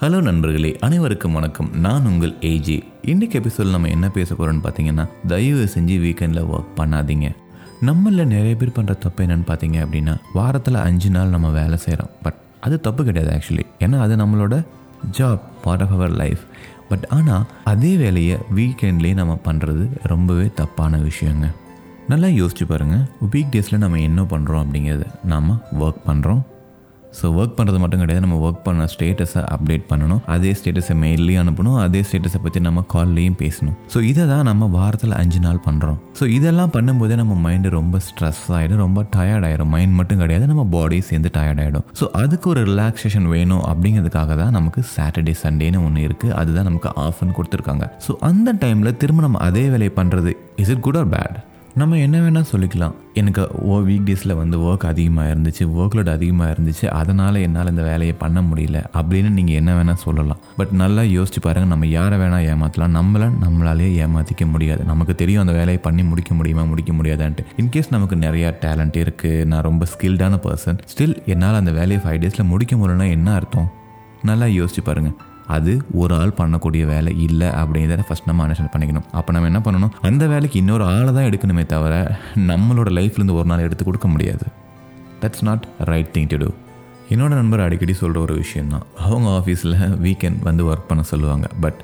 Hello நண்பர்களே அனைவருக்கும் வணக்கம். நான் உங்கள் ஏஜி இன்னைக்கு எபிசோட் நம்ம என்ன பேச போகிறோம்னு பார்த்தீங்கன்னா தயவு செஞ்சு வீக்கெண்டில் ஒர்க் பண்ணாதீங்க. நம்மளில் நிறைய பேர் பண்ணுற தப்பு என்னென்னு பார்த்தீங்க அப்படின்னா வாரத்தில் அஞ்சு நாள் நம்ம வேலை செய்கிறோம் பட் அது தப்பு கிடையாது ஆக்சுவலி ஏன்னா அது நம்மளோட job part of our life but ஆனால் அதே வேலையை வீக்கெண்ட்லேயே நம்ம பண்ணுறது ரொம்பவே தப்பான விஷயங்க. நல்லா யோசிச்சு பாருங்கள் வீக் டேஸில் நம்ம என்ன பண்ணுறோம் அப்படிங்கிறது. நாம் ஒர்க் பண்ணுறோம் ஸோ ஒர்க் பண்ணுறது மட்டும் கிடையாது. நம்ம ஒர்க் பண்ண ஸ்டேட்டஸை அப்டேட் பண்ணணும். அதே ஸ்டேட்டஸை மெயிலையும் அனுப்பணும். அதே ஸ்டேட்டஸை பற்றி நம்ம கால்லையும் பேசணும். ஸோ இதை தான் நம்ம வாரத்தில் அஞ்சு நாள் பண்ணுறோம் ஸோ இதெல்லாம் பண்ணும்போதே நம்ம மைண்டு ரொம்ப ஸ்ட்ரெஸ் ஆகிடும் ரொம்ப டயர்ட் ஆகிடும் மைண்ட் மட்டும் கிடையாது. நம்ம பாடி சேர்ந்து டயர்ட் ஆகிடும் ஸோ அதுக்கு ஒரு ரிலாக்ஸேஷன் வேணும் அப்படிங்கிறதுக்காக தான் நமக்கு சாட்டர்டே சண்டேன்னு ஒன்று இருக்குது அதுதான் நமக்கு ஆஃப்னு கொடுத்துருக்காங்க. ஸோ அந்த டைமில் திரும்ப நம்ம அதே வேலையை பண்ணுறது is it good or bad நம்ம என்ன வேணால் சொல்லிக்கலாம். எனக்கு ஓ வீக் டேஸில் வந்து ஒர்க் அதிகமாக இருந்துச்சு ஒர்க் லோட் அதிகமாக இருந்துச்சு அதனால் என்னால் இந்த வேலையை பண்ண முடியல அப்படின்னு நீங்கள் என்ன வேணால் சொல்லலாம். பட் நல்லா யோசிச்சு பாருங்கள் நம்ம யாரை வேணால் ஏமாற்றலாம் நம்மளை நம்மளாலே ஏமாற்றிக்க முடியாது. நமக்கு தெரியும் அந்த வேலையை பண்ணி முடிக்க முடியுமா முடிக்க முடியாதான்ட்டு. இன்கேஸ் நமக்கு நிறையா டேலண்ட் இருக்குது நான் ரொம்ப ஸ்கில்டான பர்சன் ஸ்டில் என்னால் அந்த வேலையை ஃபைவ் டேஸில் முடிக்க முடியலன்னா என்ன அர்த்தம்? நல்லா யோசிச்சு பாருங்கள் அது ஒரு ஆள் பண்ணக்கூடிய வேலை இல்லை அப்படிங்கிறத ஃபஸ்ட் நம்ம அண்டர்ஸ்டாண்ட் பண்ணிக்கணும். அப்போ நம்ம என்ன பண்ணணும்? அந்த வேலைக்கு இன்னொரு ஆளை தான் எடுக்கணுமே தவிர நம்மளோட லைஃப்லேருந்து ஒரு நாள் எடுத்து கொடுக்க முடியாது. That's not right thing to do என்னோட நண்பர் அடிக்கடி சொல்கிற ஒரு விஷயந்தான் அவங்க ஆஃபீஸில் வீக்கெண்ட் வந்து ஒர்க் பண்ண சொல்லுவாங்க. பட்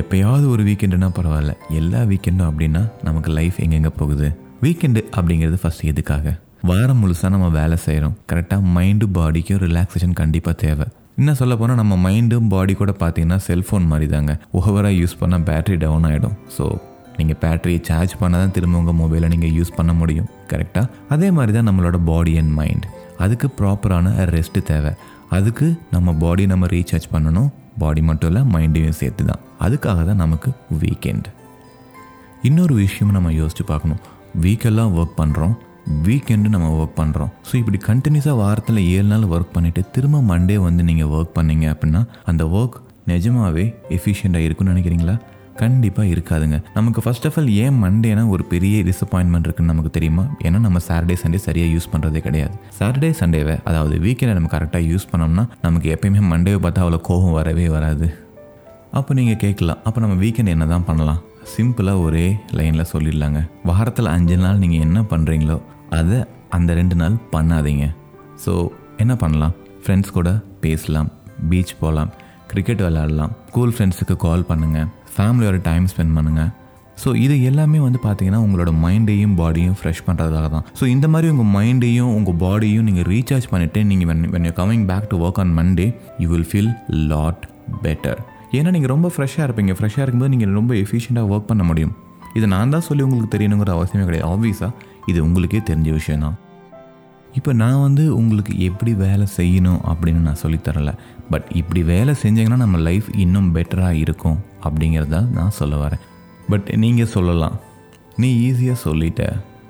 எப்போயாவது ஒரு வீக்கெண்டுனா பரவாயில்ல. எல்லா வீக்கெண்டும் அப்படின்னா நமக்கு லைஃப் எங்கெங்கே போகுது? வீக்கெண்டு அப்படிங்கிறது ஃபஸ்ட் எதுக்காக? வாரம் முழுசாக நம்ம வேலை செய்கிறோம் கரெக்டாக மைண்டு பாடிக்கும் ரிலாக்ஸேஷன் கண்டிப்பாக தேவை. இன்னும் சொல்ல போனால் நம்ம மைண்டும் பாடி கூட பார்த்தீங்கன்னா செல்ஃபோன் மாதிரி தாங்க ஓவராக யூஸ் பண்ணால் பேட்டரி டவுன் ஆகிடும் ஸோ நீங்கள் பேட்டரியை சார்ஜ் பண்ணால் தான் திரும்ப உங்கள் மொபைலை நீங்கள் யூஸ் பண்ண முடியும். கரெக்டாக அதே மாதிரி தான் நம்மளோட பாடி அண்ட் மைண்ட் அதுக்கு ப்ராப்பரான ரெஸ்ட்டு தேவை. அதுக்கு நம்ம பாடி நம்ம ரீசார்ஜ் பண்ணணும். பாடி மட்டும் இல்லை மைண்டையும் சேர்த்து தான் அதுக்காக தான் நமக்கு வீக்கெண்ட் இன்னொரு விஷயம் நம்ம யோசித்து பார்க்கணும். வீக்கெல்லாம் ஒர்க் பண்ணுறோம் வீக்கெண்டு நம்ம ஒர்க் பண்ணுறோம் ஸோ இப்படி கண்டினியூஸாக வாரத்தில் ஏழு நாள் ஒர்க் பண்ணிவிட்டு திரும்ப மண்டே வந்து நீங்கள் ஒர்க் பண்ணீங்க அப்படின்னா அந்த ஒர்க் நிஜமாகவே எஃபிஷியண்ட்டாக இருக்குன்னு நினைக்கிறீங்களா? கண்டிப்பாக இருக்காதுங்க. நமக்கு ஃபர்ஸ்ட் ஆஃப் ஆல் ஏன் மண்டேனா ஒரு பெரிய டிசப்பாயின்மெண்ட் இருக்குன்னு நமக்கு தெரியுமா? ஏன்னா நம்ம சாட்டர்டே சண்டே சரியாக யூஸ் பண்ணுறதே கிடையாது. சாட்டர்டே சண்டேவை அதாவது வீக்கெண்டை நம்ம கரெக்டாக யூஸ் பண்ணோம்னா நமக்கு எப்பயுமே மண்டேவை பார்த்தா அவ்வளோ கோபம் வரவே வராது. அப்போ நீங்கள் கேட்கலாம். அப்போ நம்ம வீக்கெண்ட் என்ன தான் பண்ணலாம்? சிம்பிளாக ஒரே லைனில் சொல்லிடலாங்க. வாரத்தில் அஞ்சு நாள் நீங்கள் என்ன பண்ணுறீங்களோ அதை அந்த ரெண்டு நாள் பண்ணாதீங்க. ஸோ என்ன பண்ணலாம்? ஃப்ரெண்ட்ஸ் கூட பேசலாம் பீச் போகலாம் கிரிக்கெட் விளையாடலாம் ஸ்கூல் ஃப்ரெண்ட்ஸுக்கு கால் பண்ணுங்கள் ஃபேமிலியோட டைம் ஸ்பெண்ட் பண்ணுங்கள் ஸோ இது எல்லாமே வந்து பார்த்தீங்கன்னா உங்களோட மைண்டையும் பாடியும் ஃப்ரெஷ் பண்ணுறதுக்காக தான். ஸோ இந்த மாதிரி உங்கள் மைண்டையும் உங்கள் பாடியும் நீங்கள் ரீசார்ஜ் பண்ணிவிட்டு நீங்கள் when when you coming back to work on Monday you will feel lot better ஏன்னா நீங்கள் ரொம்ப ஃப்ரெஷ்ஷாக இருப்பீங்க. ஃப்ரெஷ்ஷாக இருக்கும்போது நீங்கள் ரொம்ப எஃபிஷியண்ட்டாக ஒர்க் பண்ண முடியும். இதை நான் தான் சொல்லி உங்களுக்கு தெரியணுங்கிற அவசியமே கிடையாது. ஆப்வியஸாக இது உங்களுக்கே தெரிஞ்ச விஷயம் தான் இப்போ நான் வந்து உங்களுக்கு எப்படி வேலை செய்யணும் அப்படின்னு நான் சொல்லித்தரல பட் இப்படி வேலை செஞ்சீங்கன்னா நம்ம லைஃப் இன்னும் பெட்டராக இருக்கும் அப்படிங்கிறத நான் சொல்ல வரேன். பட் நீங்கள் சொல்லலாம். நீ ஈஸியாக சொல்லிட்ட.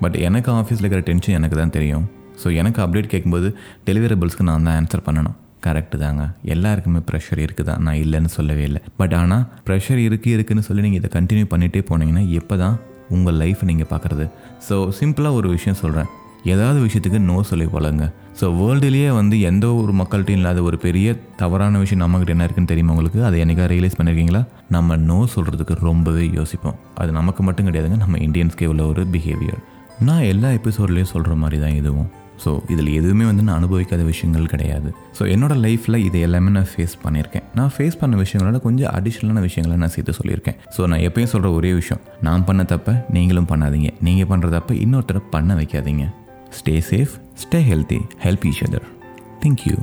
பட் எனக்கு ஆஃபீஸில் இருக்கிற டென்ஷன் எனக்கு தான் தெரியும். ஸோ எனக்கு அப்டேட் கேட்கும்போது டெலிவரபிள்ஸ்க்கு நான் தான் ஆன்சர் பண்ணணும். கரெக்டு தாங்க. எல்லாருக்குமே ப்ரெஷர் இருக்குது? தான் நான் இல்லைன்னு சொல்லவே இல்லை. பட் ஆனால் ப்ரெஷர் இருக்குது இருக்குன்னு சொல்லி நீங்கள் இதை கண்டினியூ பண்ணிகிட்டே போனீங்கன்னா எப்போ தான் உங்கள் லைஃப் நீங்கள் பார்க்குறது? ஸோ சிம்பிளாக ஒரு விஷயம் சொல்கிறேன் ஏதாவது விஷயத்துக்கு நோ சொல்லி போலங்க. ஸோ வேர்ல்டுலேயே வந்து எந்த ஒரு மக்கள்கிட்டையும் இல்லாத ஒரு பெரிய தவறான விஷயம் நம்மக்கிட்ட என்ன இருக்குன்னு தெரியுமா உங்களுக்கு? அதை என்னைக்கா ரியலைஸ் பண்ணியிருக்கீங்களா நம்ம நோ சொல்கிறதுக்கு ரொம்பவே யோசிப்போம். அது நமக்கு மட்டும் கிடையாதுங்க. நம்ம இந்தியன்ஸ்கே உள்ள ஒரு பிஹேவியர் நான் எல்லா எபிசோட்லேயும் சொல்கிற மாதிரி தான் இதுவும். ஸோ இதில் எதுவுமே வந்து நான் அனுபவிக்காத விஷயங்கள் கிடையாது. ஸோ என்னோடய லைஃப்பில் இது எல்லாமே நான் ஃபேஸ் பண்ணியிருக்கேன். நான் ஃபேஸ் பண்ண விஷயங்களோட கொஞ்சம் அடிஷ்னலான விஷயங்களை நான் சேர்த்து சொல்லியிருக்கேன். ஸோ நான் எப்பயும் சொல்கிற ஒரே விஷயம். நான் பண்ண தப்ப நீங்களும் பண்ணாதீங்க. நீங்கள் பண்ணுற தப்ப இன்னொருத்தரை பண்ண வைக்காதீங்க. Stay safe stay healthy help each other thank you